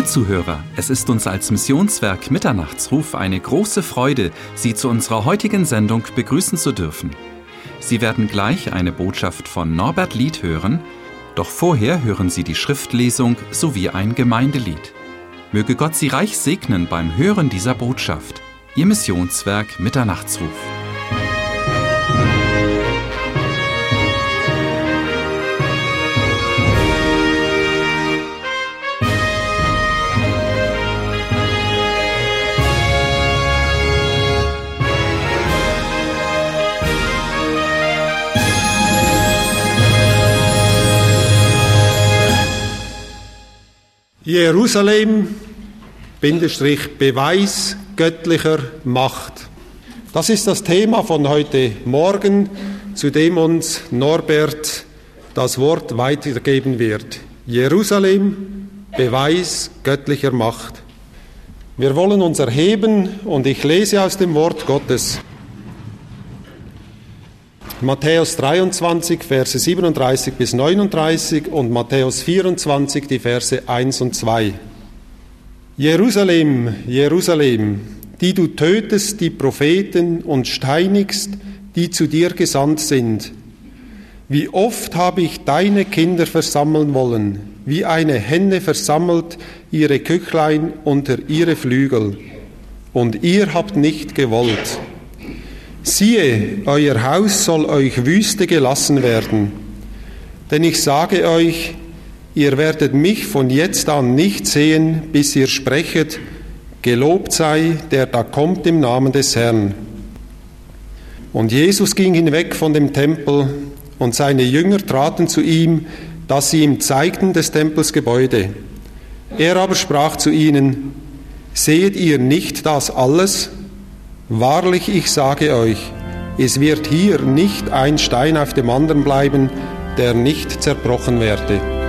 Liebe Zuhörer, es ist uns als Missionswerk Mitternachtsruf eine große Freude, Sie zu unserer heutigen Sendung begrüßen zu dürfen. Sie werden gleich eine Botschaft von Norbert Lied hören, doch vorher hören Sie die Schriftlesung sowie ein Gemeindelied. Möge Gott Sie reich segnen beim Hören dieser Botschaft. Ihr Missionswerk Mitternachtsruf. Jerusalem, Bindestrich Beweis göttlicher Macht. Das ist das Thema von heute Morgen, zu dem uns Norbert das Wort weitergeben wird. Jerusalem, Beweis göttlicher Macht. Wir wollen uns erheben und ich lese aus dem Wort Gottes. Matthäus 23, Verse 37 bis 39 und Matthäus 24, die Verse 1 und 2. Jerusalem, Jerusalem, die du tötest die Propheten und steinigst, die zu dir gesandt sind. Wie oft habe ich deine Kinder versammeln wollen, wie eine Henne versammelt ihre Küchlein unter ihre Flügel, und ihr habt nicht gewollt. Siehe, euer Haus soll euch Wüste gelassen werden. Denn ich sage euch, ihr werdet mich von jetzt an nicht sehen, bis ihr sprechet, gelobt sei, der da kommt im Namen des Herrn. Und Jesus ging hinweg von dem Tempel, und seine Jünger traten zu ihm, dass sie ihm zeigten des Tempels Gebäude. Er aber sprach zu ihnen, Seht ihr nicht das alles? Wahrlich, ich sage euch, es wird hier nicht ein Stein auf dem anderen bleiben, der nicht zerbrochen werde.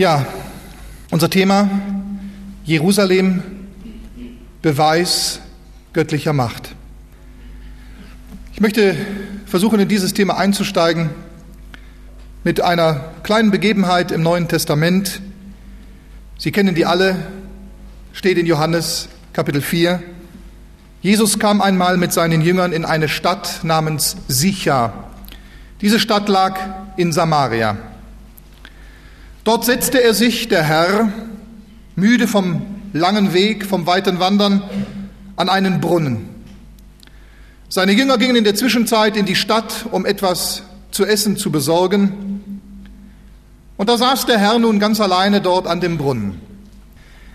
Ja, unser Thema Jerusalem, Beweis göttlicher Macht. Ich möchte versuchen, in dieses Thema einzusteigen mit einer kleinen Begebenheit im Neuen Testament. Sie kennen die alle, steht in Johannes Kapitel 4. Jesus kam einmal mit seinen Jüngern in eine Stadt namens Sicha. Diese Stadt lag in Samaria. Dort setzte er sich, der Herr, müde vom langen Weg, vom weiten Wandern, an einen Brunnen. Seine Jünger gingen in der Zwischenzeit in die Stadt, um etwas zu essen zu besorgen. Und da saß der Herr nun ganz alleine dort an dem Brunnen.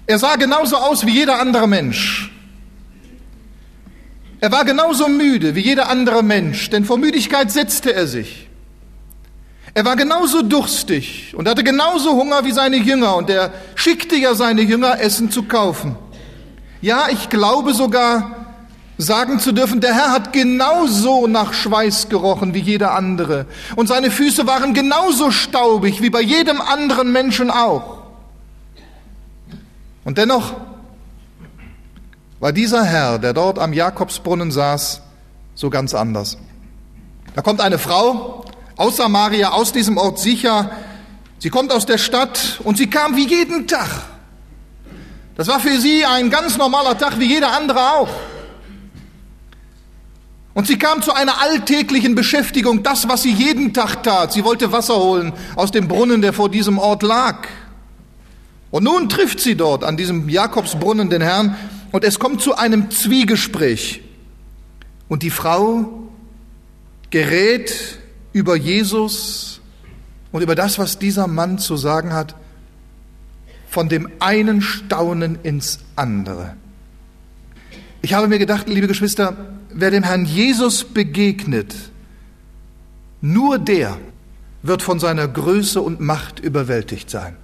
Er sah genauso aus wie jeder andere Mensch. Er war genauso müde wie jeder andere Mensch, denn vor Müdigkeit setzte er sich. Er war genauso durstig und hatte genauso Hunger wie seine Jünger und er schickte ja seine Jünger, Essen zu kaufen. Ja, ich glaube sogar sagen zu dürfen, der Herr hat genauso nach Schweiß gerochen wie jeder andere und seine Füße waren genauso staubig wie bei jedem anderen Menschen auch. Und dennoch war dieser Herr, der dort am Jakobsbrunnen saß, so ganz anders. Da kommt eine Frau aus Samaria, aus diesem Ort sicher. Sie kommt aus der Stadt und sie kam wie jeden Tag. Das war für sie ein ganz normaler Tag wie jeder andere auch. Und sie kam zu einer alltäglichen Beschäftigung, das, was sie jeden Tag tat. Sie wollte Wasser holen aus dem Brunnen, der vor diesem Ort lag. Und nun trifft sie dort an diesem Jakobsbrunnen den Herrn und es kommt zu einem Zwiegespräch. Und die Frau gerät über Jesus und über das, was dieser Mann zu sagen hat, von dem einen Staunen ins andere. Ich habe mir gedacht, liebe Geschwister, wer dem Herrn Jesus begegnet, nur der wird von seiner Größe und Macht überwältigt sein.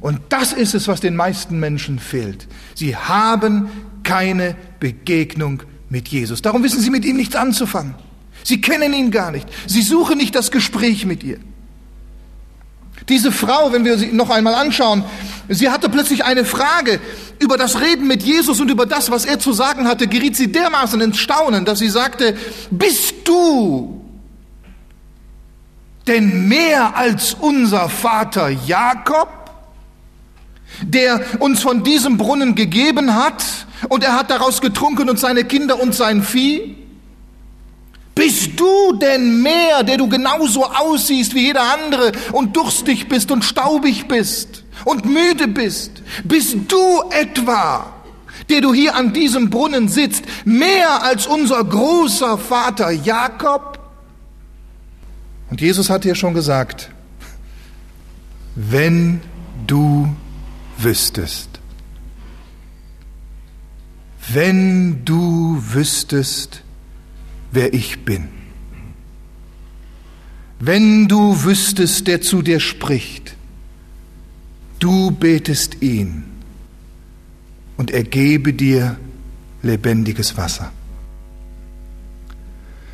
Und das ist es, was den meisten Menschen fehlt. Sie haben keine Begegnung mit Jesus. Darum wissen sie mit ihm nichts anzufangen. Sie kennen ihn gar nicht. Sie suchen nicht das Gespräch mit ihr. Diese Frau, wenn wir sie noch einmal anschauen, sie hatte plötzlich eine Frage über das Reden mit Jesus und über das, was er zu sagen hatte, geriet sie dermaßen ins Staunen, dass sie sagte, bist du denn mehr als unser Vater Jakob? der uns von diesem Brunnen gegeben hat und er hat daraus getrunken und seine Kinder und sein Vieh? Bist du denn mehr, der du genauso aussiehst wie jeder andere und durstig bist und staubig bist und müde bist? Bist du etwa, der du hier an diesem Brunnen sitzt, mehr als unser großer Vater Jakob? Und Jesus hat dir schon gesagt, wenn du wüsstest. Wenn du wüsstest, wer ich bin. Wenn du wüsstest, der zu dir spricht. Du betest ihn und er gebe dir lebendiges Wasser.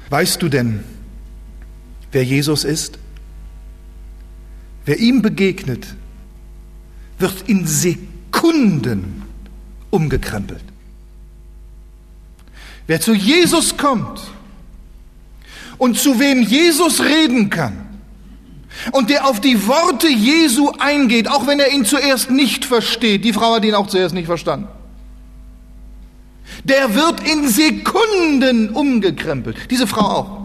Weißt du denn, wer Jesus ist? Wer ihm begegnet, wird in Sekunden umgekrempelt. Wer zu Jesus kommt und zu wem Jesus reden kann und der auf die Worte Jesu eingeht, auch wenn er ihn zuerst nicht versteht, die Frau hat ihn auch zuerst nicht verstanden, der wird in Sekunden umgekrempelt. Diese Frau auch.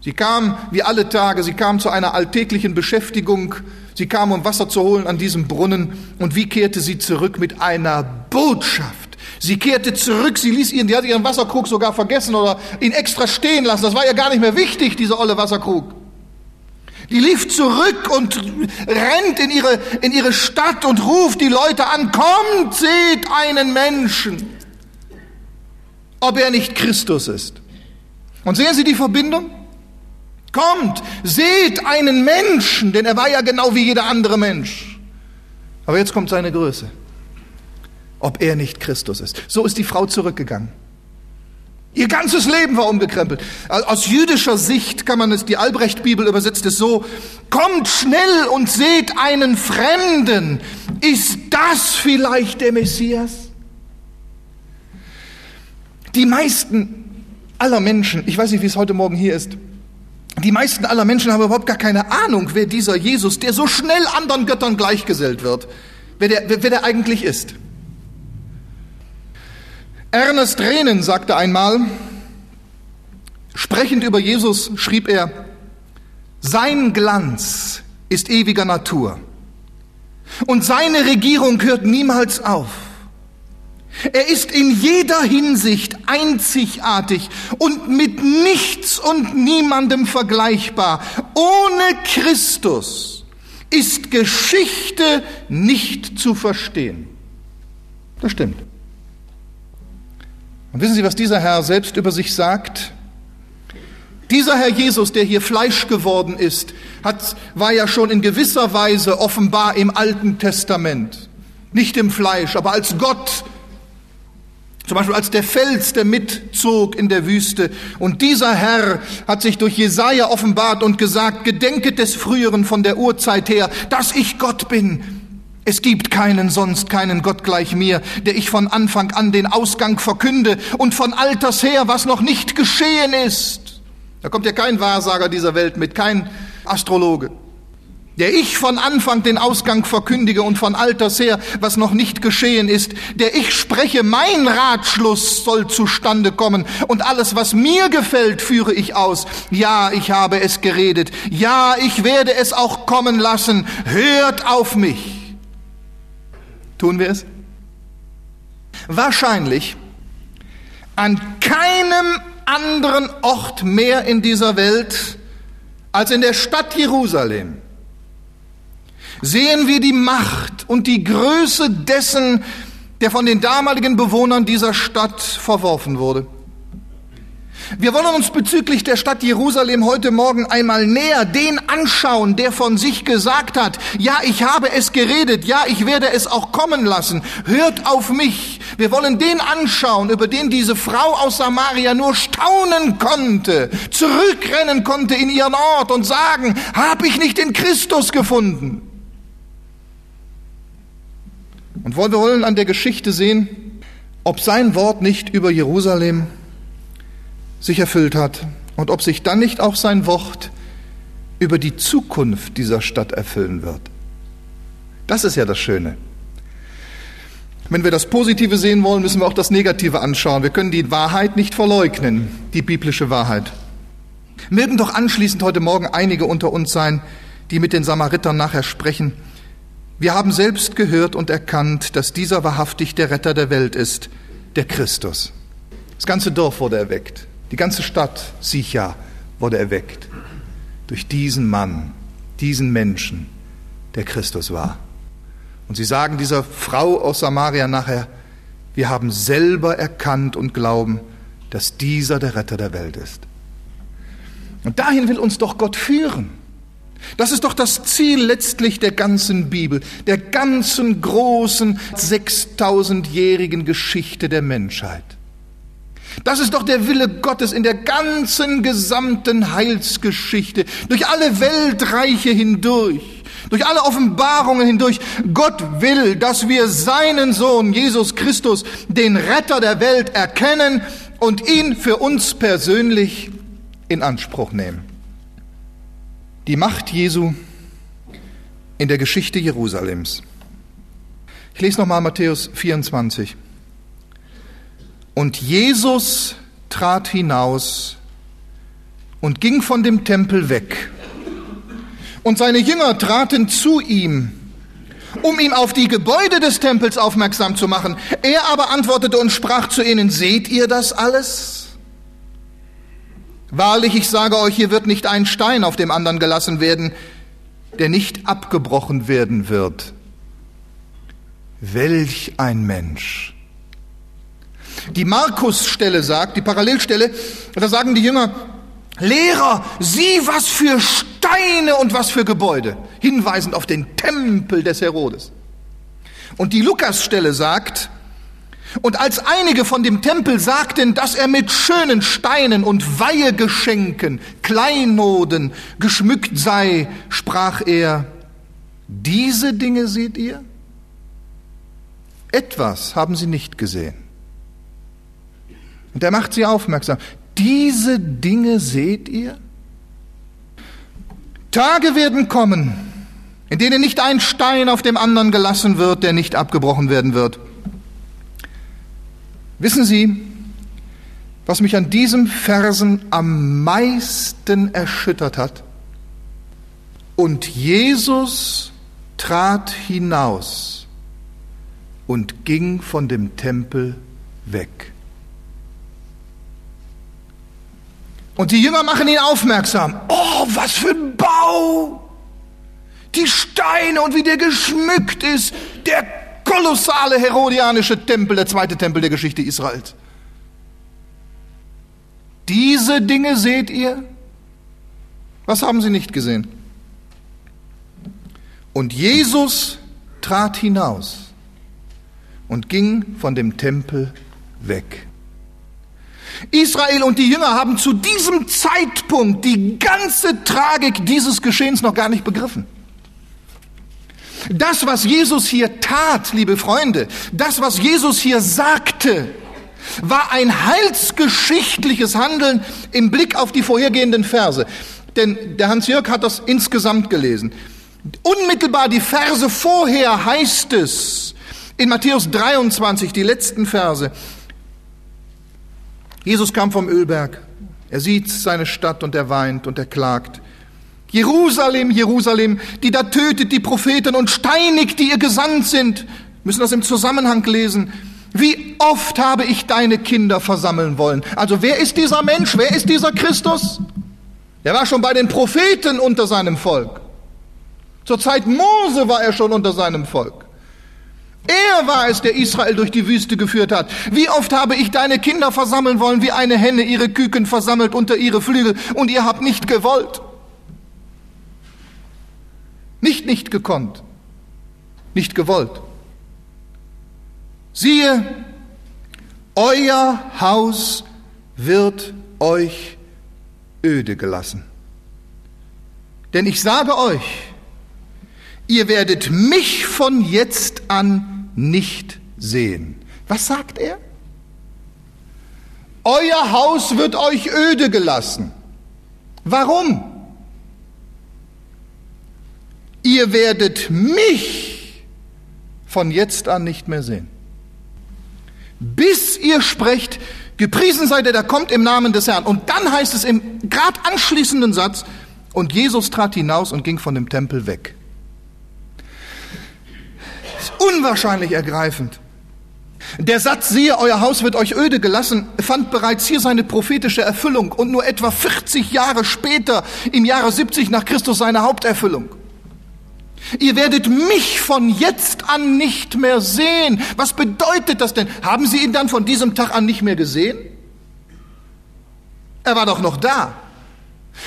Sie kam wie alle Tage, sie kam zu einer alltäglichen Beschäftigung Sie kam, um Wasser zu holen an diesem Brunnen. Und wie kehrte sie zurück mit einer Botschaft? Sie kehrte zurück, sie ließ ihren, die hat ihren Wasserkrug sogar vergessen oder ihn extra stehen lassen. Das war ihr gar nicht mehr wichtig, dieser olle Wasserkrug. Die lief zurück und rennt in ihre, in ihre Stadt und ruft die Leute an, kommt, seht einen Menschen, ob er nicht Christus ist. Und sehen Sie die Verbindung? Kommt, seht einen Menschen, denn er war ja genau wie jeder andere Mensch. Aber jetzt kommt seine Größe. Ob er nicht Christus ist. So ist die Frau zurückgegangen. Ihr ganzes Leben war umgekrempelt. Aus jüdischer Sicht kann man es, die Albrecht-Bibel übersetzt es so, kommt schnell und seht einen Fremden. Ist das vielleicht der Messias? Die meisten aller Menschen, ich weiß nicht, wie es heute Morgen hier ist, die meisten aller Menschen haben überhaupt gar keine Ahnung, wer dieser Jesus, der so schnell anderen Göttern gleichgesellt wird, wer der, wer der eigentlich ist. Ernest Rehnen sagte einmal, sprechend über Jesus schrieb er, sein Glanz ist ewiger Natur und seine Regierung hört niemals auf. Er ist in jeder Hinsicht einzigartig und mit nichts und niemandem vergleichbar. Ohne Christus ist Geschichte nicht zu verstehen. Das stimmt. Und wissen Sie, was dieser Herr selbst über sich sagt? Dieser Herr Jesus, der hier Fleisch geworden ist, hat, war ja schon in gewisser Weise offenbar im Alten Testament. Nicht im Fleisch, aber als Gott. Zum Beispiel als der Fels, der mitzog in der Wüste. Und dieser Herr hat sich durch Jesaja offenbart und gesagt, gedenket des Früheren von der Urzeit her, dass ich Gott bin. Es gibt keinen sonst, keinen Gott gleich mir, der ich von Anfang an den Ausgang verkünde und von alters her, was noch nicht geschehen ist. Da kommt ja kein Wahrsager dieser Welt mit, kein Astrologe. Der ich von Anfang den Ausgang verkündige und von alters her, was noch nicht geschehen ist, der ich spreche, mein Ratschluss soll zustande kommen und alles, was mir gefällt, führe ich aus. Ja, ich habe es geredet. Ja, ich werde es auch kommen lassen. Hört auf mich. Tun wir es? Wahrscheinlich an keinem anderen Ort mehr in dieser Welt als in der Stadt Jerusalem sehen wir die Macht und die Größe dessen, der von den damaligen Bewohnern dieser Stadt verworfen wurde. Wir wollen uns bezüglich der Stadt Jerusalem heute Morgen einmal näher den anschauen, der von sich gesagt hat, ja, ich habe es geredet, ja, ich werde es auch kommen lassen, hört auf mich. Wir wollen den anschauen, über den diese Frau aus Samaria nur staunen konnte, zurückrennen konnte in ihren Ort und sagen, habe ich nicht den Christus gefunden? Und wir wollen an der Geschichte sehen, ob sein Wort nicht über Jerusalem sich erfüllt hat und ob sich dann nicht auch sein Wort über die Zukunft dieser Stadt erfüllen wird. Das ist ja das Schöne. Wenn wir das Positive sehen wollen, müssen wir auch das Negative anschauen. Wir können die Wahrheit nicht verleugnen, die biblische Wahrheit. Mögen doch anschließend heute Morgen einige unter uns sein, die mit den Samaritern nachher sprechen. Wir haben selbst gehört und erkannt, dass dieser wahrhaftig der Retter der Welt ist, der Christus. Das ganze Dorf wurde erweckt. Die ganze Stadt, Sicha, wurde erweckt durch diesen Mann, diesen Menschen, der Christus war. Und sie sagen dieser Frau aus Samaria nachher, wir haben selber erkannt und glauben, dass dieser der Retter der Welt ist. Und dahin will uns doch Gott führen. Das ist doch das Ziel letztlich der ganzen Bibel, der ganzen großen 6000-jährigen Geschichte der Menschheit. Das ist doch der Wille Gottes in der ganzen gesamten Heilsgeschichte, durch alle Weltreiche hindurch, durch alle Offenbarungen hindurch. Gott will, dass wir seinen Sohn Jesus Christus, den Retter der Welt, erkennen und ihn für uns persönlich in Anspruch nehmen. Die Macht Jesu in der Geschichte Jerusalems. Ich lese nochmal Matthäus 24. Und Jesus trat hinaus und ging von dem Tempel weg. Und seine Jünger traten zu ihm, um ihn auf die Gebäude des Tempels aufmerksam zu machen. Er aber antwortete und sprach zu ihnen, seht ihr das alles? Wahrlich, ich sage euch, hier wird nicht ein Stein auf dem anderen gelassen werden, der nicht abgebrochen werden wird. Welch ein Mensch! Die Markus-Stelle sagt, die Parallelstelle, da sagen die Jünger, Lehrer, sieh was für Steine und was für Gebäude, hinweisend auf den Tempel des Herodes. Und die Lukas-Stelle sagt, und als einige von dem Tempel sagten, dass er mit schönen Steinen und Weihegeschenken, Kleinoden geschmückt sei, sprach er, diese Dinge seht ihr? Etwas haben sie nicht gesehen. Und er macht sie aufmerksam. Diese Dinge seht ihr? Tage werden kommen, in denen nicht ein Stein auf dem anderen gelassen wird, der nicht abgebrochen werden wird. Wissen Sie, was mich an diesem Versen am meisten erschüttert hat? Und Jesus trat hinaus und ging von dem Tempel weg. Und die Jünger machen ihn aufmerksam. Oh, was für ein Bau! die Steine und wie der geschmückt ist. Der kolossale herodianische Tempel, der zweite Tempel der Geschichte Israels. Diese Dinge seht ihr? Was haben sie nicht gesehen? Und Jesus trat hinaus und ging von dem Tempel weg. Israel und die Jünger haben zu diesem Zeitpunkt die ganze Tragik dieses Geschehens noch gar nicht begriffen. Das, was Jesus hier tat, liebe Freunde, das, was Jesus hier sagte, war ein heilsgeschichtliches Handeln im Blick auf die vorhergehenden Verse. Denn der Hans-Jörg hat das insgesamt gelesen. Unmittelbar die Verse vorher heißt es, in Matthäus 23, die letzten Verse, Jesus kam vom Ölberg, er sieht seine Stadt und er weint und er klagt. Jerusalem, Jerusalem, die da tötet die Propheten und steinigt, die ihr gesandt sind. Wir müssen das im Zusammenhang lesen. Wie oft habe ich deine Kinder versammeln wollen? Also wer ist dieser Mensch? Wer ist dieser Christus? Er war schon bei den Propheten unter seinem Volk. Zur Zeit Mose war er schon unter seinem Volk. Er war es, der Israel durch die Wüste geführt hat. Wie oft habe ich deine Kinder versammeln wollen, wie eine Henne ihre Küken versammelt unter ihre Flügel, und ihr habt nicht gewollt. Nicht nicht gekonnt, nicht gewollt. Siehe, euer Haus wird euch öde gelassen. Denn ich sage euch, ihr werdet mich von jetzt an nicht sehen. Was sagt er? Euer Haus wird euch öde gelassen. Warum? Ihr werdet mich von jetzt an nicht mehr sehen bis ihr sprecht, gepriesen seid ihr, der kommt im Namen des Herrn. Und dann heißt es im gerade anschließenden Satz, und Jesus trat hinaus und ging von dem Tempel weg. Unwahrscheinlich ergreifend. Der Satz, siehe, euer Haus wird euch öde gelassen, fand bereits hier seine prophetische Erfüllung und nur etwa 40 Jahre später, im Jahre 70 nach Christus, seine Haupterfüllung. Ihr werdet mich von jetzt an nicht mehr sehen. Was bedeutet das denn? Haben Sie ihn dann von diesem Tag an nicht mehr gesehen? Er war doch noch da.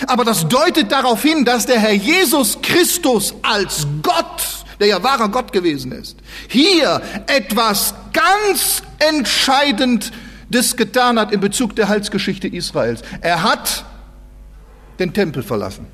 Aber das deutet darauf hin, dass der Herr Jesus Christus als Gott, der ja wahrer Gott gewesen ist, hier etwas ganz Entscheidendes getan hat in Bezug der Heilsgeschichte Israels. Er hat den Tempel verlassen.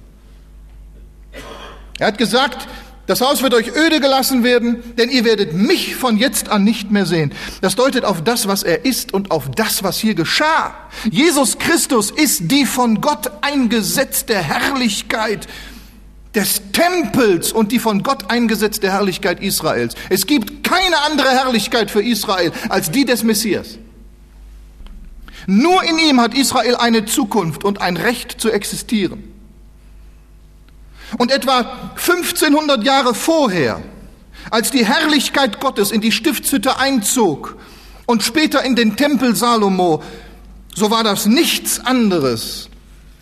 Er hat gesagt, das Haus wird euch öde gelassen werden, denn ihr werdet mich von jetzt an nicht mehr sehen. Das deutet auf das, was er ist und auf das, was hier geschah. Jesus Christus ist die von Gott eingesetzte Herrlichkeit des Tempels und die von Gott eingesetzte Herrlichkeit Israels. Es gibt keine andere Herrlichkeit für Israel als die des Messias. Nur in ihm hat Israel eine Zukunft und ein Recht zu existieren. Und etwa 1500 Jahre vorher, als die Herrlichkeit Gottes in die Stiftshütte einzog und später in den Tempel Salomo, so war das nichts anderes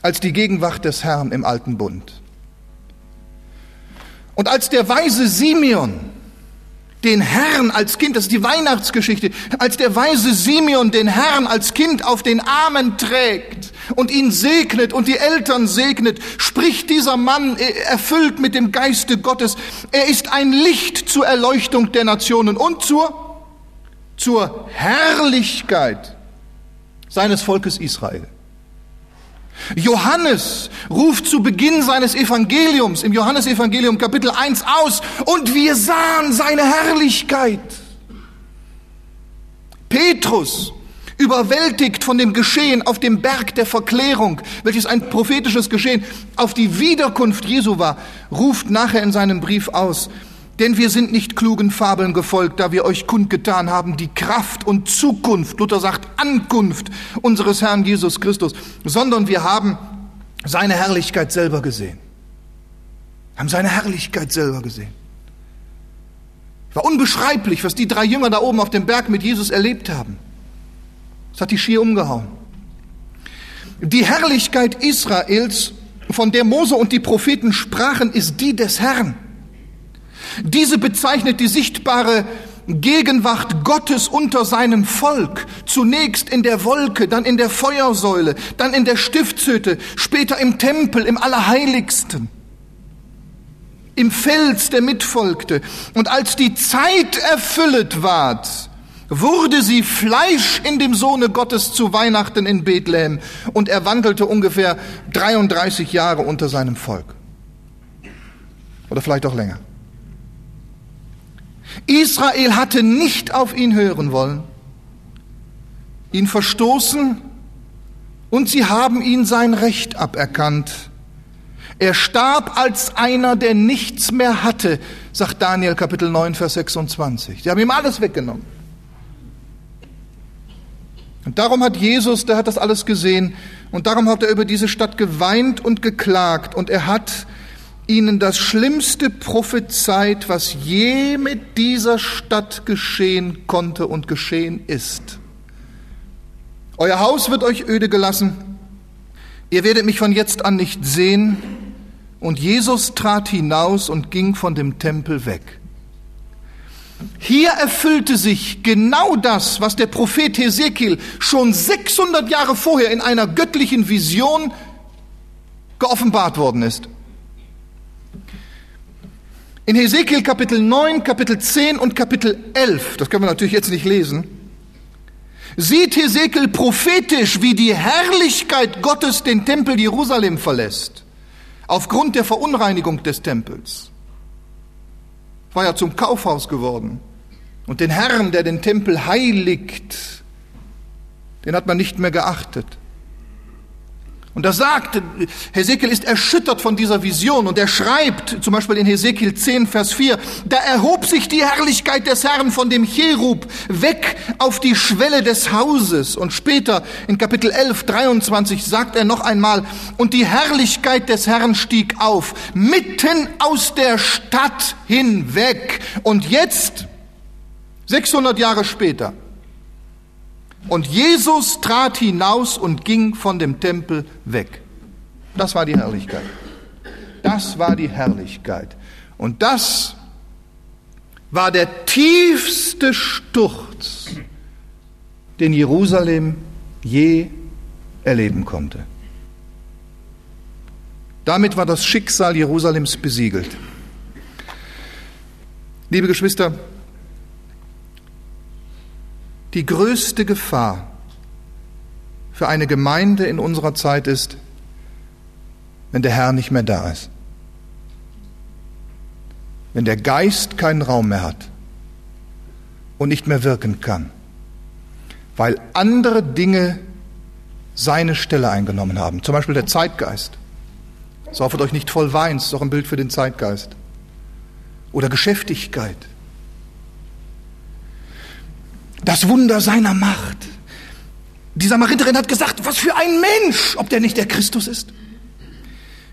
als die Gegenwart des Herrn im alten Bund. Und als der weise Simeon den Herrn als Kind, das ist die Weihnachtsgeschichte, als der weise Simeon den Herrn als Kind auf den Armen trägt und ihn segnet und die Eltern segnet, spricht dieser Mann äh, erfüllt mit dem Geiste Gottes. Er ist ein Licht zur Erleuchtung der Nationen und zur, zur Herrlichkeit seines Volkes Israel. Johannes ruft zu Beginn seines Evangeliums im Johannesevangelium Kapitel 1 aus und wir sahen seine Herrlichkeit. Petrus überwältigt von dem Geschehen auf dem Berg der Verklärung, welches ein prophetisches Geschehen auf die Wiederkunft Jesu war, ruft nachher in seinem Brief aus, denn wir sind nicht klugen Fabeln gefolgt, da wir euch kundgetan haben, die Kraft und Zukunft, Luther sagt Ankunft unseres Herrn Jesus Christus, sondern wir haben seine Herrlichkeit selber gesehen. Haben seine Herrlichkeit selber gesehen. War unbeschreiblich, was die drei Jünger da oben auf dem Berg mit Jesus erlebt haben. Das hat die schier umgehauen. Die Herrlichkeit Israels, von der Mose und die Propheten sprachen, ist die des Herrn Diese bezeichnet die sichtbare Gegenwart Gottes unter seinem Volk, zunächst in der Wolke, dann in der Feuersäule, dann in der Stiftshütte, später im Tempel, im Allerheiligsten, im Fels, der mitfolgte. Und als die Zeit erfüllet ward, wurde sie Fleisch in dem Sohne Gottes zu Weihnachten in Bethlehem und er wandelte ungefähr 33 Jahre unter seinem Volk. Oder vielleicht auch länger. Israel hatte nicht auf ihn hören wollen, ihn verstoßen und sie haben ihn sein Recht aberkannt. Er starb als einer, der nichts mehr hatte, sagt Daniel Kapitel 9, Vers 26. Sie haben ihm alles weggenommen. Und darum hat Jesus, der hat das alles gesehen, und darum hat er über diese Stadt geweint und geklagt, und er hat ihnen das Schlimmste prophezeit, was je mit dieser Stadt geschehen konnte und geschehen ist. Euer Haus wird euch öde gelassen, ihr werdet mich von jetzt an nicht sehen. Und Jesus trat hinaus und ging von dem Tempel weg. Hier erfüllte sich genau das, was der Prophet Hesekiel schon 600 Jahre vorher in einer göttlichen Vision geoffenbart worden ist. In Hesekiel Kapitel 9, Kapitel 10 und Kapitel 11, das können wir natürlich jetzt nicht lesen, sieht Hesekiel prophetisch, wie die Herrlichkeit Gottes den Tempel Jerusalem verlässt, aufgrund der Verunreinigung des Tempels. War ja zum Kaufhaus geworden. Und den Herrn, der den Tempel heiligt, den hat man nicht mehr geachtet. Und da sagt, Hesekiel ist erschüttert von dieser Vision und er schreibt zum Beispiel in Hesekiel 10, Vers 4, da erhob sich die Herrlichkeit des Herrn von dem Cherub weg auf die Schwelle des Hauses. Und später in Kapitel 11, 23 sagt er noch einmal, und die Herrlichkeit des Herrn stieg auf, mitten aus der Stadt hinweg. Und jetzt, 600 Jahre später, und Jesus trat hinaus und ging von dem Tempel weg. Das war die Herrlichkeit. Das war die Herrlichkeit. Und das war der tiefste Sturz, den Jerusalem je erleben konnte. Damit war das Schicksal Jerusalems besiegelt. Liebe Geschwister, die größte Gefahr für eine Gemeinde in unserer Zeit ist, wenn der Herr nicht mehr da ist. Wenn der Geist keinen Raum mehr hat und nicht mehr wirken kann, weil andere Dinge seine Stelle eingenommen haben. Zum Beispiel der Zeitgeist. Saufet euch nicht voll Wein, ist doch ein Bild für den Zeitgeist. Oder Geschäftigkeit das Wunder seiner Macht. Die Samariterin hat gesagt, was für ein Mensch, ob der nicht der Christus ist.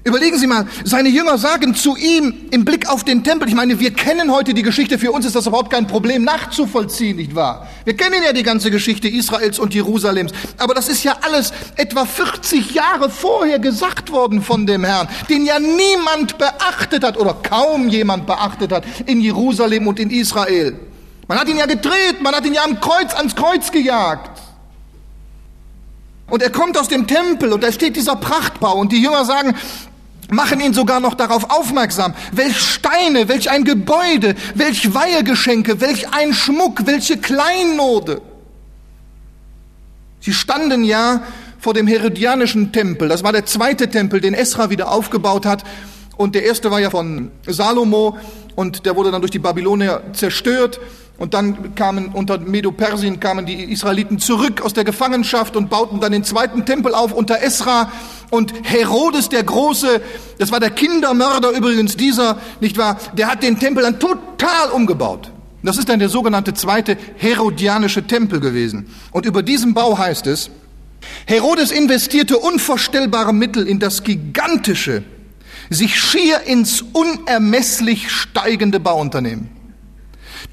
Überlegen Sie mal, seine Jünger sagen zu ihm im Blick auf den Tempel, ich meine, wir kennen heute die Geschichte, für uns ist das überhaupt kein Problem nachzuvollziehen, nicht wahr? Wir kennen ja die ganze Geschichte Israels und Jerusalems, aber das ist ja alles etwa 40 Jahre vorher gesagt worden von dem Herrn, den ja niemand beachtet hat oder kaum jemand beachtet hat in Jerusalem und in Israel. Man hat ihn ja gedreht, man hat ihn ja am Kreuz, ans Kreuz gejagt. Und er kommt aus dem Tempel und da steht dieser Prachtbau und die Jünger sagen, machen ihn sogar noch darauf aufmerksam, welch Steine, welch ein Gebäude, welch Weihegeschenke, welch ein Schmuck, welche Kleinode. Sie standen ja vor dem Herodianischen Tempel. Das war der zweite Tempel, den Esra wieder aufgebaut hat. Und der erste war ja von Salomo und der wurde dann durch die Babylonier zerstört. Und dann kamen unter Medo-Persien kamen die Israeliten zurück aus der Gefangenschaft und bauten dann den zweiten Tempel auf unter Esra. Und Herodes der Große, das war der Kindermörder übrigens dieser, nicht wahr? Der hat den Tempel dann total umgebaut. Das ist dann der sogenannte zweite Herodianische Tempel gewesen. Und über diesen Bau heißt es, Herodes investierte unvorstellbare Mittel in das gigantische, sich schier ins unermesslich steigende Bauunternehmen.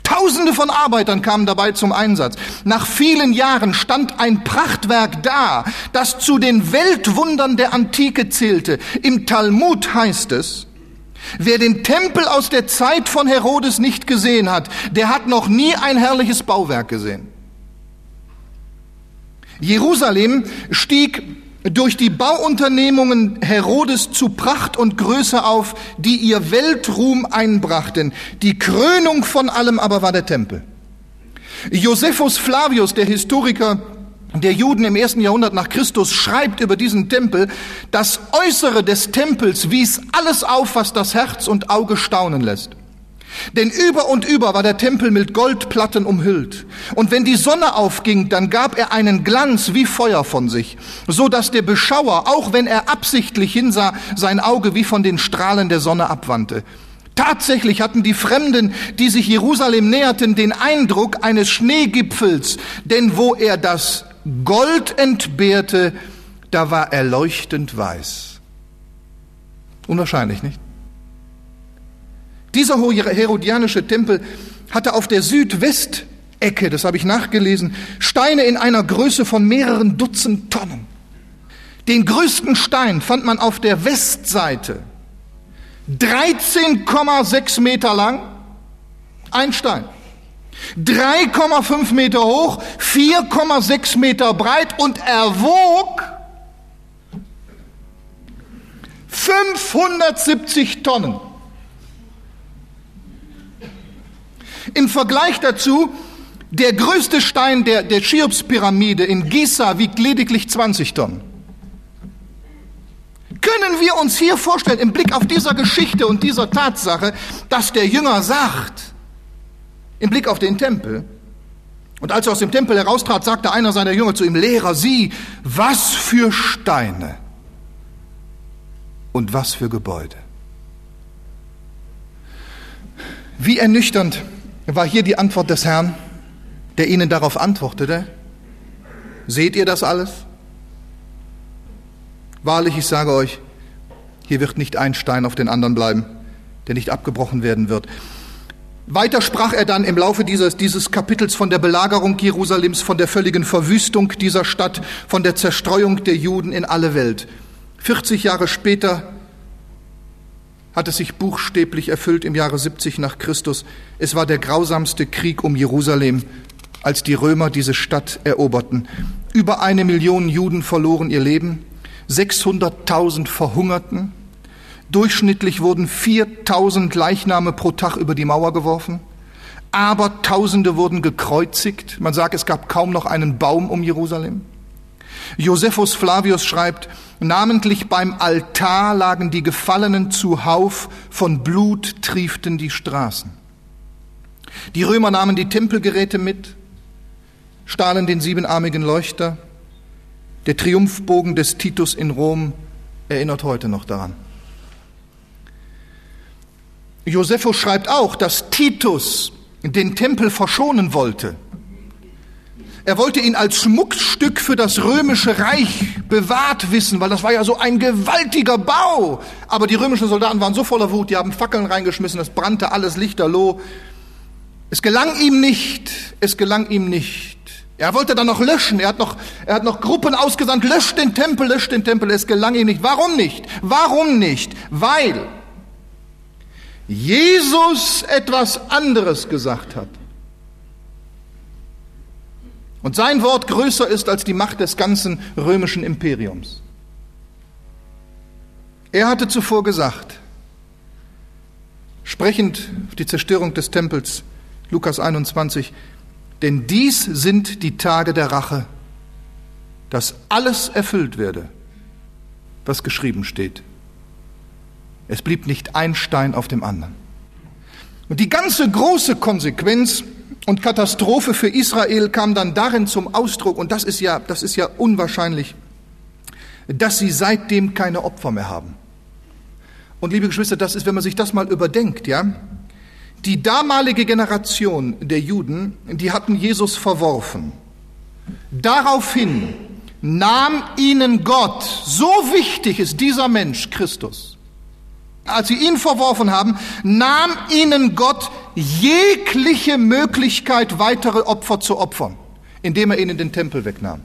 Tausende von Arbeitern kamen dabei zum Einsatz. Nach vielen Jahren stand ein Prachtwerk da, das zu den Weltwundern der Antike zählte. Im Talmud heißt es, Wer den Tempel aus der Zeit von Herodes nicht gesehen hat, der hat noch nie ein herrliches Bauwerk gesehen. Jerusalem stieg durch die Bauunternehmungen Herodes zu Pracht und Größe auf, die ihr Weltruhm einbrachten. Die Krönung von allem aber war der Tempel. Josephus Flavius, der Historiker der Juden im ersten Jahrhundert nach Christus, schreibt über diesen Tempel, das Äußere des Tempels wies alles auf, was das Herz und Auge staunen lässt. Denn über und über war der Tempel mit Goldplatten umhüllt. Und wenn die Sonne aufging, dann gab er einen Glanz wie Feuer von sich, so dass der Beschauer, auch wenn er absichtlich hinsah, sein Auge wie von den Strahlen der Sonne abwandte. Tatsächlich hatten die Fremden, die sich Jerusalem näherten, den Eindruck eines Schneegipfels, denn wo er das Gold entbehrte, da war er leuchtend weiß. Unwahrscheinlich, nicht? Dieser herodianische Tempel hatte auf der Südwestecke, das habe ich nachgelesen, Steine in einer Größe von mehreren Dutzend Tonnen. Den größten Stein fand man auf der Westseite, 13,6 Meter lang, ein Stein. 3,5 Meter hoch, 4,6 Meter breit und er wog 570 Tonnen. Im Vergleich dazu, der größte Stein der, der Cheops-Pyramide in Giza wiegt lediglich 20 Tonnen. Können wir uns hier vorstellen, im Blick auf dieser Geschichte und dieser Tatsache, dass der Jünger sagt, im Blick auf den Tempel, und als er aus dem Tempel heraustrat, sagte einer seiner Jünger zu ihm, Lehrer, sieh, was für Steine und was für Gebäude. Wie ernüchternd war hier die Antwort des Herrn, der ihnen darauf antwortete. Seht ihr das alles? Wahrlich, ich sage euch, hier wird nicht ein Stein auf den anderen bleiben, der nicht abgebrochen werden wird. Weiter sprach er dann im Laufe dieses, dieses Kapitels von der Belagerung Jerusalems, von der völligen Verwüstung dieser Stadt, von der Zerstreuung der Juden in alle Welt. 40 Jahre später hat es sich buchstäblich erfüllt im Jahre 70 nach Christus. Es war der grausamste Krieg um Jerusalem, als die Römer diese Stadt eroberten. Über eine Million Juden verloren ihr Leben, 600.000 verhungerten, durchschnittlich wurden 4.000 Leichname pro Tag über die Mauer geworfen, aber Tausende wurden gekreuzigt. Man sagt, es gab kaum noch einen Baum um Jerusalem. Josephus Flavius schreibt, namentlich beim Altar lagen die Gefallenen zuhauf, von Blut trieften die Straßen. Die Römer nahmen die Tempelgeräte mit, stahlen den siebenarmigen Leuchter. Der Triumphbogen des Titus in Rom erinnert heute noch daran. Josephus schreibt auch, dass Titus den Tempel verschonen wollte. Er wollte ihn als Schmuckstück für das römische Reich bewahrt wissen, weil das war ja so ein gewaltiger Bau. Aber die römischen Soldaten waren so voller Wut, die haben Fackeln reingeschmissen, es brannte alles lichterloh. Es gelang ihm nicht, es gelang ihm nicht. Er wollte dann noch löschen, er hat noch, er hat noch Gruppen ausgesandt, löscht den Tempel, löscht den Tempel, es gelang ihm nicht. Warum nicht? Warum nicht? Weil Jesus etwas anderes gesagt hat. Und sein Wort größer ist als die Macht des ganzen römischen Imperiums. Er hatte zuvor gesagt, sprechend auf die Zerstörung des Tempels, Lukas 21, denn dies sind die Tage der Rache, dass alles erfüllt werde, was geschrieben steht. Es blieb nicht ein Stein auf dem anderen. Und die ganze große Konsequenz und Katastrophe für Israel kam dann darin zum Ausdruck, und das ist ja, das ist ja unwahrscheinlich, dass sie seitdem keine Opfer mehr haben. Und liebe Geschwister, das ist, wenn man sich das mal überdenkt, ja, die damalige Generation der Juden, die hatten Jesus verworfen. Daraufhin nahm ihnen Gott, so wichtig ist dieser Mensch, Christus, als sie ihn verworfen haben, nahm ihnen Gott jegliche Möglichkeit, weitere Opfer zu opfern, indem er ihnen den Tempel wegnahm.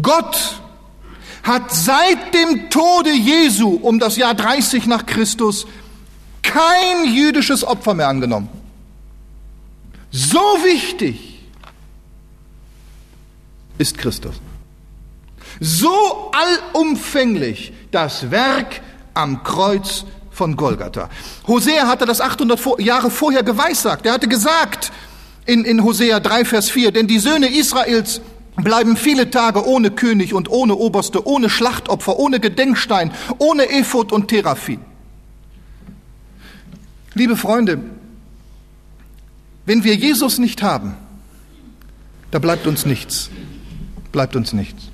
Gott hat seit dem Tode Jesu um das Jahr 30 nach Christus kein jüdisches Opfer mehr angenommen. So wichtig ist Christus. So allumfänglich das Werk am Kreuz von Golgatha. Hosea hatte das 800 Jahre vorher geweissagt. Er hatte gesagt in, in Hosea 3, Vers 4, denn die Söhne Israels bleiben viele Tage ohne König und ohne Oberste, ohne Schlachtopfer, ohne Gedenkstein, ohne Ephod und Teraphim. Liebe Freunde, wenn wir Jesus nicht haben, da bleibt uns nichts, bleibt uns nichts.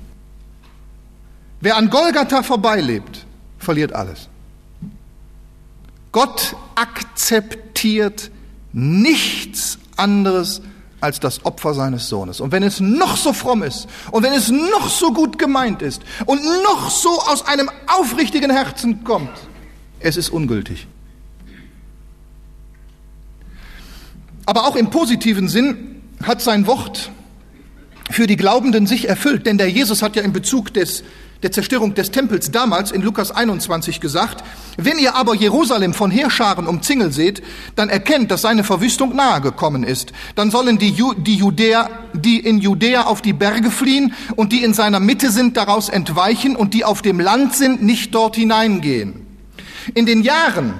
Wer an Golgatha vorbeilebt, verliert alles. Gott akzeptiert nichts anderes als das Opfer seines Sohnes. Und wenn es noch so fromm ist und wenn es noch so gut gemeint ist und noch so aus einem aufrichtigen Herzen kommt, es ist ungültig. Aber auch im positiven Sinn hat sein Wort für die Glaubenden sich erfüllt, denn der Jesus hat ja in Bezug des der Zerstörung des Tempels damals in Lukas 21 gesagt, wenn ihr aber Jerusalem von Heerscharen umzingelt seht, dann erkennt, dass seine Verwüstung nahe gekommen ist. Dann sollen die, Ju die Judäer, die in Judäa auf die Berge fliehen und die in seiner Mitte sind, daraus entweichen und die auf dem Land sind, nicht dort hineingehen. In den Jahren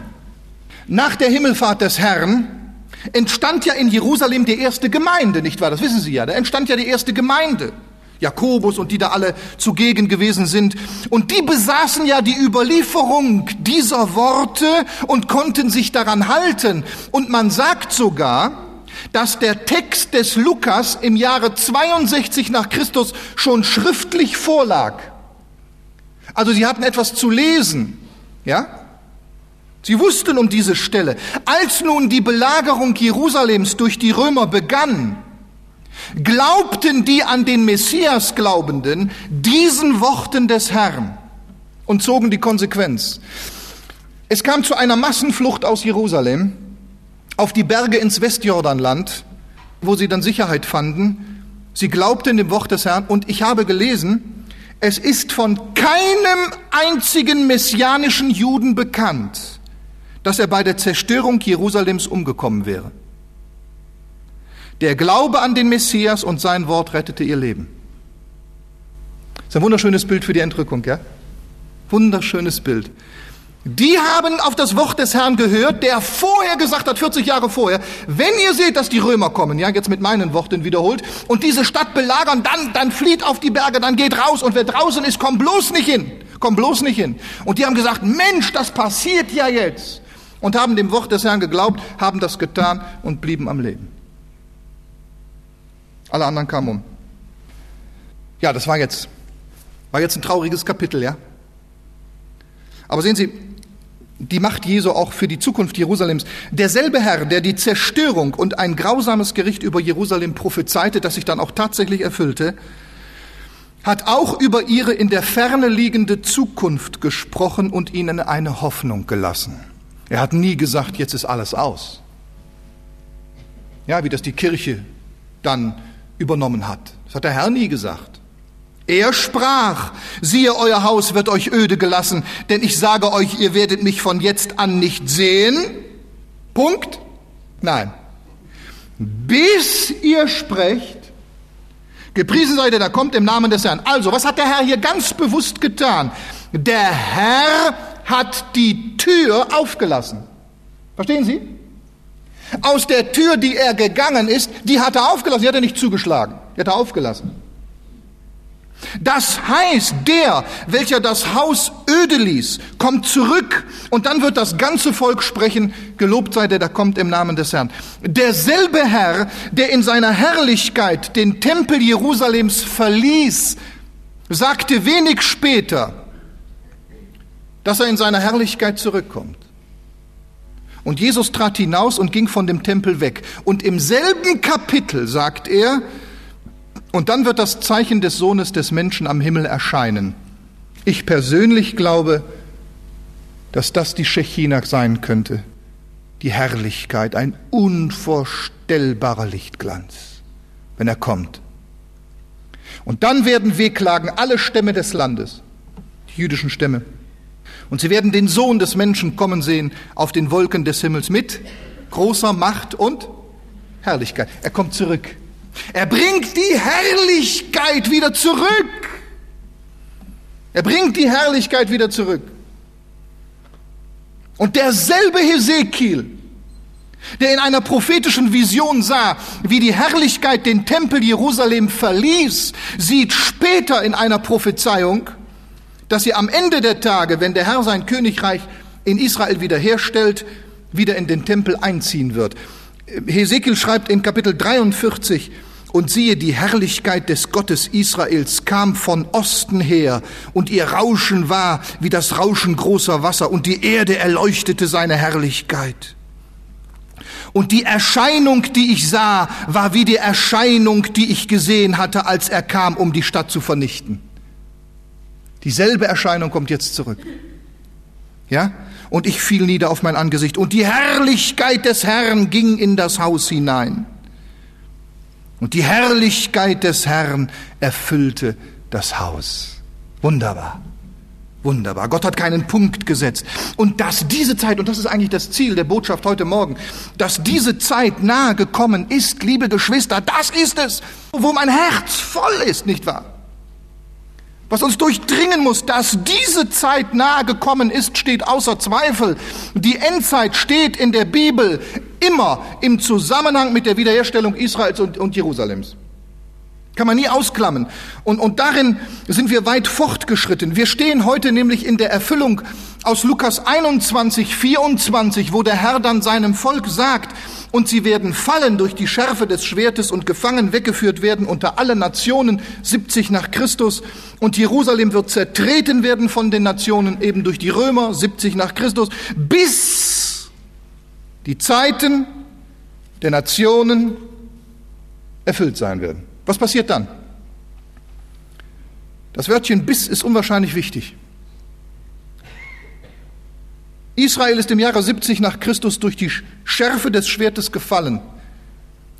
nach der Himmelfahrt des Herrn entstand ja in Jerusalem die erste Gemeinde, nicht wahr? Das wissen Sie ja. Da entstand ja die erste Gemeinde. Jakobus und die da alle zugegen gewesen sind. Und die besaßen ja die Überlieferung dieser Worte und konnten sich daran halten. Und man sagt sogar, dass der Text des Lukas im Jahre 62 nach Christus schon schriftlich vorlag. Also sie hatten etwas zu lesen, ja? Sie wussten um diese Stelle. Als nun die Belagerung Jerusalems durch die Römer begann, glaubten die an den Messias Glaubenden diesen Worten des Herrn und zogen die Konsequenz. Es kam zu einer Massenflucht aus Jerusalem auf die Berge ins Westjordanland, wo sie dann Sicherheit fanden. Sie glaubten dem Wort des Herrn und ich habe gelesen, es ist von keinem einzigen messianischen Juden bekannt, dass er bei der Zerstörung Jerusalems umgekommen wäre. Der Glaube an den Messias und sein Wort rettete ihr Leben. Das ist ein wunderschönes Bild für die Entrückung, ja? Wunderschönes Bild. Die haben auf das Wort des Herrn gehört, der vorher gesagt hat, 40 Jahre vorher, wenn ihr seht, dass die Römer kommen, ja, jetzt mit meinen Worten wiederholt, und diese Stadt belagern, dann, dann flieht auf die Berge, dann geht raus, und wer draußen ist, kommt bloß nicht hin, kommt bloß nicht hin. Und die haben gesagt, Mensch, das passiert ja jetzt. Und haben dem Wort des Herrn geglaubt, haben das getan und blieben am Leben. Alle anderen kamen um. Ja, das war jetzt, war jetzt ein trauriges Kapitel, ja. Aber sehen Sie, die Macht Jesu auch für die Zukunft Jerusalems. Derselbe Herr, der die Zerstörung und ein grausames Gericht über Jerusalem prophezeite, das sich dann auch tatsächlich erfüllte, hat auch über ihre in der Ferne liegende Zukunft gesprochen und ihnen eine Hoffnung gelassen. Er hat nie gesagt, jetzt ist alles aus. Ja, wie das die Kirche dann übernommen hat. Das hat der Herr nie gesagt. Er sprach, siehe, euer Haus wird euch öde gelassen, denn ich sage euch, ihr werdet mich von jetzt an nicht sehen. Punkt? Nein. Bis ihr sprecht, gepriesen seid ihr, da kommt im Namen des Herrn. Also, was hat der Herr hier ganz bewusst getan? Der Herr hat die Tür aufgelassen. Verstehen Sie? Aus der Tür, die er gegangen ist, die hat er aufgelassen, die hat er nicht zugeschlagen, die hat er aufgelassen. Das heißt, der, welcher das Haus öde ließ, kommt zurück und dann wird das ganze Volk sprechen, gelobt sei der, der kommt im Namen des Herrn. Derselbe Herr, der in seiner Herrlichkeit den Tempel Jerusalems verließ, sagte wenig später, dass er in seiner Herrlichkeit zurückkommt. Und Jesus trat hinaus und ging von dem Tempel weg. Und im selben Kapitel sagt er, und dann wird das Zeichen des Sohnes des Menschen am Himmel erscheinen. Ich persönlich glaube, dass das die Shechina sein könnte, die Herrlichkeit, ein unvorstellbarer Lichtglanz, wenn er kommt. Und dann werden wehklagen alle Stämme des Landes jüdischen Stämme. Und sie werden den Sohn des Menschen kommen sehen auf den Wolken des Himmels mit großer Macht und Herrlichkeit. Er kommt zurück. Er bringt die Herrlichkeit wieder zurück. Er bringt die Herrlichkeit wieder zurück. Und derselbe Hesekiel, der in einer prophetischen Vision sah, wie die Herrlichkeit den Tempel Jerusalem verließ, sieht später in einer Prophezeiung, dass sie am Ende der Tage, wenn der Herr sein Königreich in Israel wiederherstellt, wieder in den Tempel einziehen wird. Hesekiel schreibt in Kapitel 43, und siehe, die Herrlichkeit des Gottes Israels kam von Osten her, und ihr Rauschen war wie das Rauschen großer Wasser, und die Erde erleuchtete seine Herrlichkeit. Und die Erscheinung, die ich sah, war wie die Erscheinung, die ich gesehen hatte, als er kam, um die Stadt zu vernichten. Dieselbe Erscheinung kommt jetzt zurück. Ja? Und ich fiel nieder auf mein Angesicht. Und die Herrlichkeit des Herrn ging in das Haus hinein. Und die Herrlichkeit des Herrn erfüllte das Haus. Wunderbar. Wunderbar. Gott hat keinen Punkt gesetzt. Und dass diese Zeit, und das ist eigentlich das Ziel der Botschaft heute Morgen, dass diese Zeit nahe gekommen ist, liebe Geschwister, das ist es, wo mein Herz voll ist, nicht wahr? Was uns durchdringen muss, dass diese Zeit nahe gekommen ist, steht außer Zweifel. Die Endzeit steht in der Bibel immer im Zusammenhang mit der Wiederherstellung Israels und, und Jerusalems. Kann man nie ausklammern. Und, und darin sind wir weit fortgeschritten. Wir stehen heute nämlich in der Erfüllung aus Lukas 21, 24, wo der Herr dann seinem Volk sagt, und sie werden fallen durch die Schärfe des Schwertes und gefangen weggeführt werden unter alle Nationen, 70 nach Christus. Und Jerusalem wird zertreten werden von den Nationen, eben durch die Römer, 70 nach Christus, bis die Zeiten der Nationen erfüllt sein werden. Was passiert dann? Das Wörtchen bis ist unwahrscheinlich wichtig. Israel ist im Jahre 70 nach Christus durch die Schärfe des Schwertes gefallen,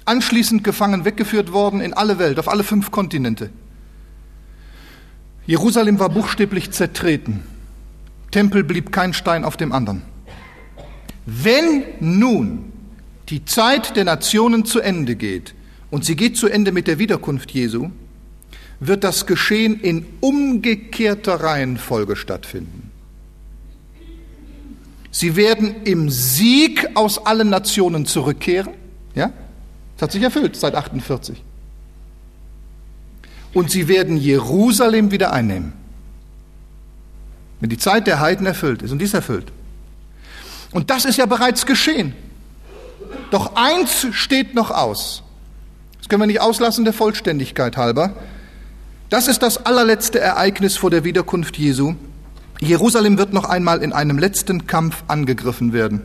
anschließend gefangen weggeführt worden in alle Welt, auf alle fünf Kontinente. Jerusalem war buchstäblich zertreten. Tempel blieb kein Stein auf dem anderen. Wenn nun die Zeit der Nationen zu Ende geht, und sie geht zu Ende mit der Wiederkunft Jesu, wird das Geschehen in umgekehrter Reihenfolge stattfinden. Sie werden im Sieg aus allen Nationen zurückkehren. Ja? Das hat sich erfüllt seit 48. Und sie werden Jerusalem wieder einnehmen. Wenn die Zeit der Heiden erfüllt ist. Und die ist erfüllt. Und das ist ja bereits geschehen. Doch eins steht noch aus können wir nicht auslassen der Vollständigkeit halber. Das ist das allerletzte Ereignis vor der Wiederkunft Jesu. Jerusalem wird noch einmal in einem letzten Kampf angegriffen werden.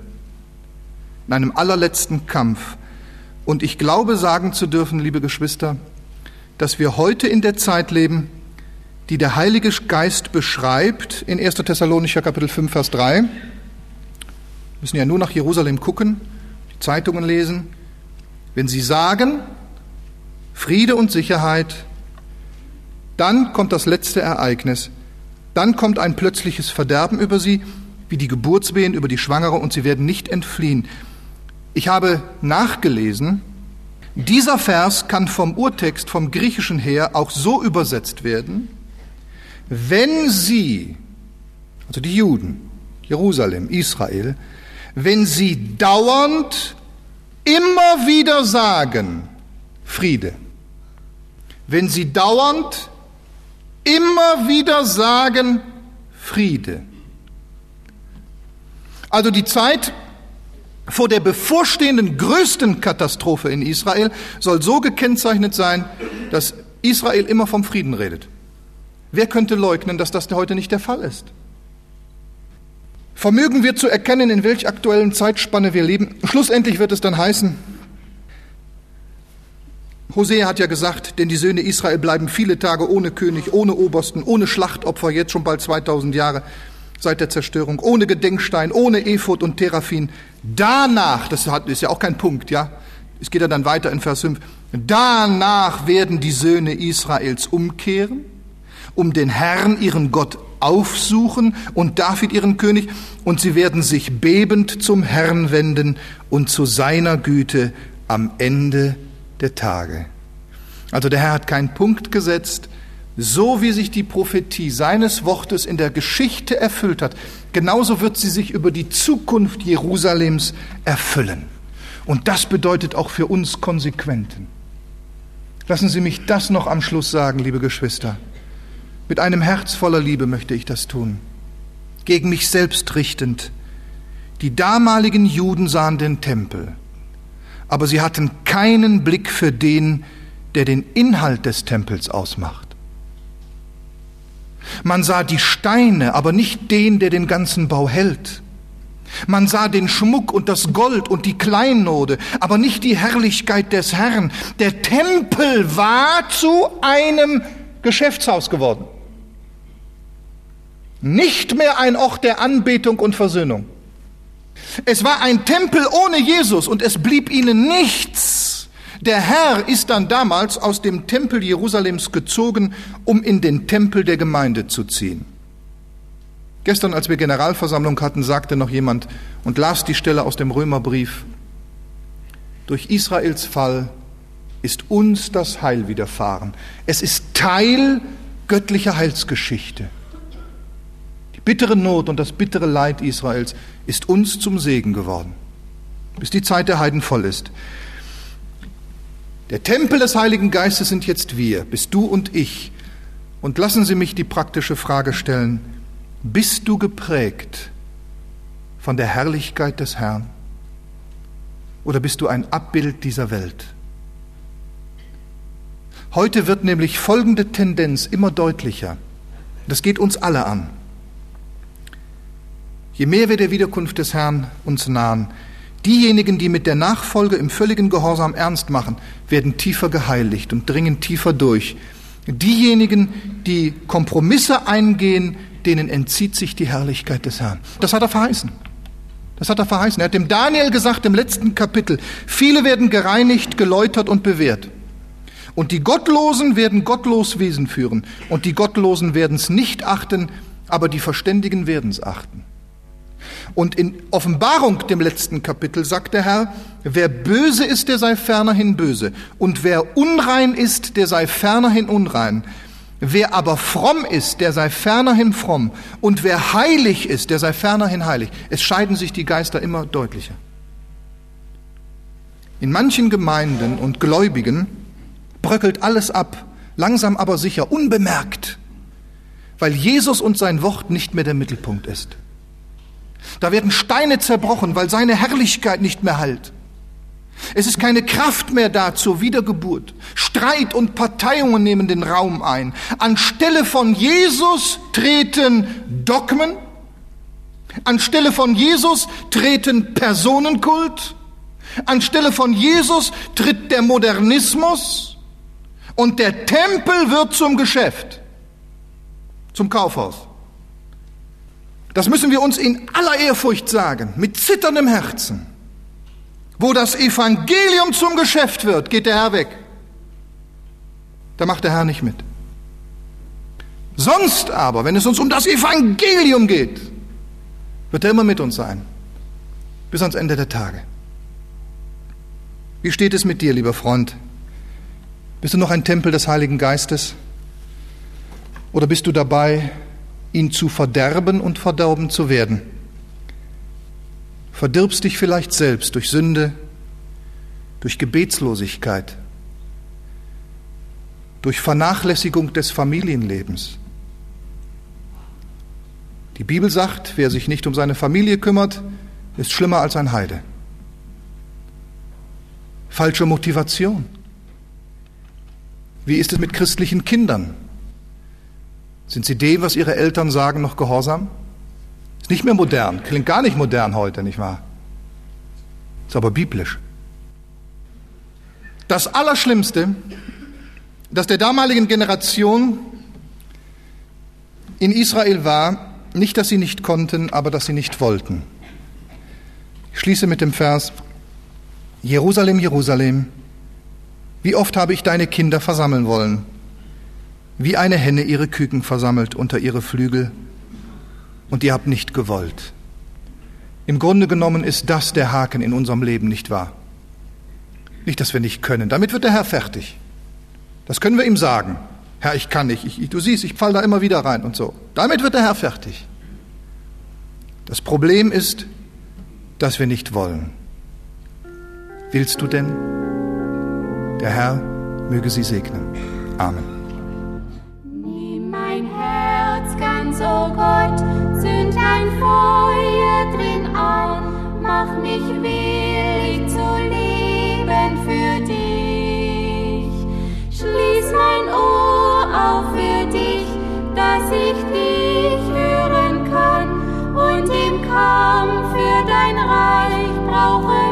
In einem allerletzten Kampf. Und ich glaube sagen zu dürfen, liebe Geschwister, dass wir heute in der Zeit leben, die der Heilige Geist beschreibt in 1. Thessalonicher Kapitel 5, Vers 3. Wir müssen ja nur nach Jerusalem gucken, die Zeitungen lesen. Wenn sie sagen, Friede und Sicherheit. Dann kommt das letzte Ereignis. Dann kommt ein plötzliches Verderben über sie, wie die Geburtswehen über die Schwangere, und sie werden nicht entfliehen. Ich habe nachgelesen, dieser Vers kann vom Urtext, vom Griechischen her, auch so übersetzt werden, wenn sie, also die Juden, Jerusalem, Israel, wenn sie dauernd immer wieder sagen, Friede, wenn sie dauernd immer wieder sagen Friede. Also die Zeit vor der bevorstehenden größten Katastrophe in Israel soll so gekennzeichnet sein, dass Israel immer vom Frieden redet. Wer könnte leugnen, dass das heute nicht der Fall ist? Vermögen wir zu erkennen, in welch aktuellen Zeitspanne wir leben? Schlussendlich wird es dann heißen, Hosea hat ja gesagt, denn die Söhne Israel bleiben viele Tage ohne König, ohne Obersten, ohne Schlachtopfer, jetzt schon bald 2000 Jahre seit der Zerstörung, ohne Gedenkstein, ohne Ephod und Teraphim. Danach, das ist ja auch kein Punkt, ja, es geht ja dann weiter in Vers 5, danach werden die Söhne Israels umkehren, um den Herrn, ihren Gott, aufsuchen und David ihren König, und sie werden sich bebend zum Herrn wenden und zu seiner Güte am Ende der Tage. Also der Herr hat keinen Punkt gesetzt, so wie sich die Prophetie seines Wortes in der Geschichte erfüllt hat, genauso wird sie sich über die Zukunft Jerusalems erfüllen. Und das bedeutet auch für uns Konsequenten. Lassen Sie mich das noch am Schluss sagen, liebe Geschwister. Mit einem Herz voller Liebe möchte ich das tun. Gegen mich selbst richtend. Die damaligen Juden sahen den Tempel, aber sie hatten keinen Blick für den, der den Inhalt des Tempels ausmacht. Man sah die Steine, aber nicht den, der den ganzen Bau hält. Man sah den Schmuck und das Gold und die Kleinode, aber nicht die Herrlichkeit des Herrn. Der Tempel war zu einem Geschäftshaus geworden. Nicht mehr ein Ort der Anbetung und Versöhnung. Es war ein Tempel ohne Jesus und es blieb ihnen nichts. Der Herr ist dann damals aus dem Tempel Jerusalems gezogen, um in den Tempel der Gemeinde zu ziehen. Gestern, als wir Generalversammlung hatten, sagte noch jemand und las die Stelle aus dem Römerbrief, durch Israels Fall ist uns das Heil widerfahren. Es ist Teil göttlicher Heilsgeschichte. Bittere Not und das bittere Leid Israels ist uns zum Segen geworden, bis die Zeit der Heiden voll ist. Der Tempel des Heiligen Geistes sind jetzt wir, bist du und ich. Und lassen Sie mich die praktische Frage stellen, bist du geprägt von der Herrlichkeit des Herrn? Oder bist du ein Abbild dieser Welt? Heute wird nämlich folgende Tendenz immer deutlicher. Das geht uns alle an. Je mehr wir der Wiederkunft des Herrn uns nahen, diejenigen, die mit der Nachfolge im völligen Gehorsam ernst machen, werden tiefer geheiligt und dringen tiefer durch. Diejenigen, die Kompromisse eingehen, denen entzieht sich die Herrlichkeit des Herrn. Das hat er verheißen. Das hat er verheißen. Er hat dem Daniel gesagt im letzten Kapitel, viele werden gereinigt, geläutert und bewährt. Und die Gottlosen werden gottlos Wesen führen. Und die Gottlosen werden es nicht achten, aber die Verständigen werden es achten. Und in Offenbarung, dem letzten Kapitel, sagt der Herr, wer böse ist, der sei fernerhin böse. Und wer unrein ist, der sei fernerhin unrein. Wer aber fromm ist, der sei fernerhin fromm. Und wer heilig ist, der sei fernerhin heilig. Es scheiden sich die Geister immer deutlicher. In manchen Gemeinden und Gläubigen bröckelt alles ab, langsam aber sicher, unbemerkt, weil Jesus und sein Wort nicht mehr der Mittelpunkt ist. Da werden Steine zerbrochen, weil seine Herrlichkeit nicht mehr halt. Es ist keine Kraft mehr da zur Wiedergeburt. Streit und Parteiungen nehmen den Raum ein. Anstelle von Jesus treten Dogmen. Anstelle von Jesus treten Personenkult. Anstelle von Jesus tritt der Modernismus. Und der Tempel wird zum Geschäft, zum Kaufhaus. Das müssen wir uns in aller Ehrfurcht sagen, mit zitterndem Herzen. Wo das Evangelium zum Geschäft wird, geht der Herr weg. Da macht der Herr nicht mit. Sonst aber, wenn es uns um das Evangelium geht, wird er immer mit uns sein. Bis ans Ende der Tage. Wie steht es mit dir, lieber Freund? Bist du noch ein Tempel des Heiligen Geistes? Oder bist du dabei, ihn zu verderben und verdorben zu werden? verdirbst dich vielleicht selbst durch Sünde, durch Gebetslosigkeit, durch Vernachlässigung des Familienlebens. Die Bibel sagt, wer sich nicht um seine Familie kümmert, ist schlimmer als ein Heide. Falsche Motivation. Wie ist es mit christlichen Kindern? Sind sie dem, was ihre Eltern sagen, noch gehorsam? Ist nicht mehr modern, klingt gar nicht modern heute, nicht wahr? Ist aber biblisch. Das Allerschlimmste, das der damaligen Generation in Israel war, nicht, dass sie nicht konnten, aber dass sie nicht wollten. Ich schließe mit dem Vers, Jerusalem, Jerusalem, wie oft habe ich deine Kinder versammeln wollen, wie eine Henne ihre Küken versammelt unter ihre Flügel, und ihr habt nicht gewollt. Im Grunde genommen ist das der Haken in unserem Leben, nicht wahr? Nicht, dass wir nicht können. Damit wird der Herr fertig. Das können wir ihm sagen. Herr, ich kann nicht. Ich, du siehst, ich falle da immer wieder rein und so. Damit wird der Herr fertig. Das Problem ist, dass wir nicht wollen. Willst du denn? Der Herr möge sie segnen. Amen. Oh Gott, zünd ein Feuer drin an, mach mich willig zu leben für dich. Schließ mein Ohr auf für dich, dass ich dich hören kann und im Kampf für dein Reich brauche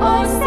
Oh.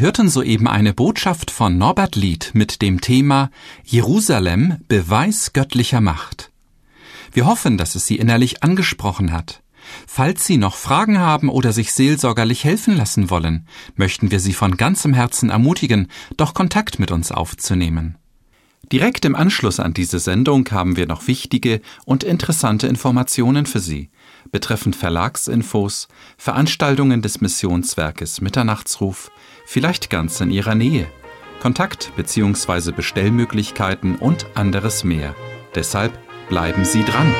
Sie hörten soeben eine Botschaft von Norbert Lied mit dem Thema Jerusalem Beweis göttlicher Macht. Wir hoffen, dass es Sie innerlich angesprochen hat. Falls Sie noch Fragen haben oder sich seelsorgerlich helfen lassen wollen, möchten wir Sie von ganzem Herzen ermutigen, doch Kontakt mit uns aufzunehmen. Direkt im Anschluss an diese Sendung haben wir noch wichtige und interessante Informationen für Sie betreffend Verlagsinfos, Veranstaltungen des Missionswerkes Mitternachtsruf, vielleicht ganz in Ihrer Nähe, Kontakt bzw. Bestellmöglichkeiten und anderes mehr. Deshalb bleiben Sie dran.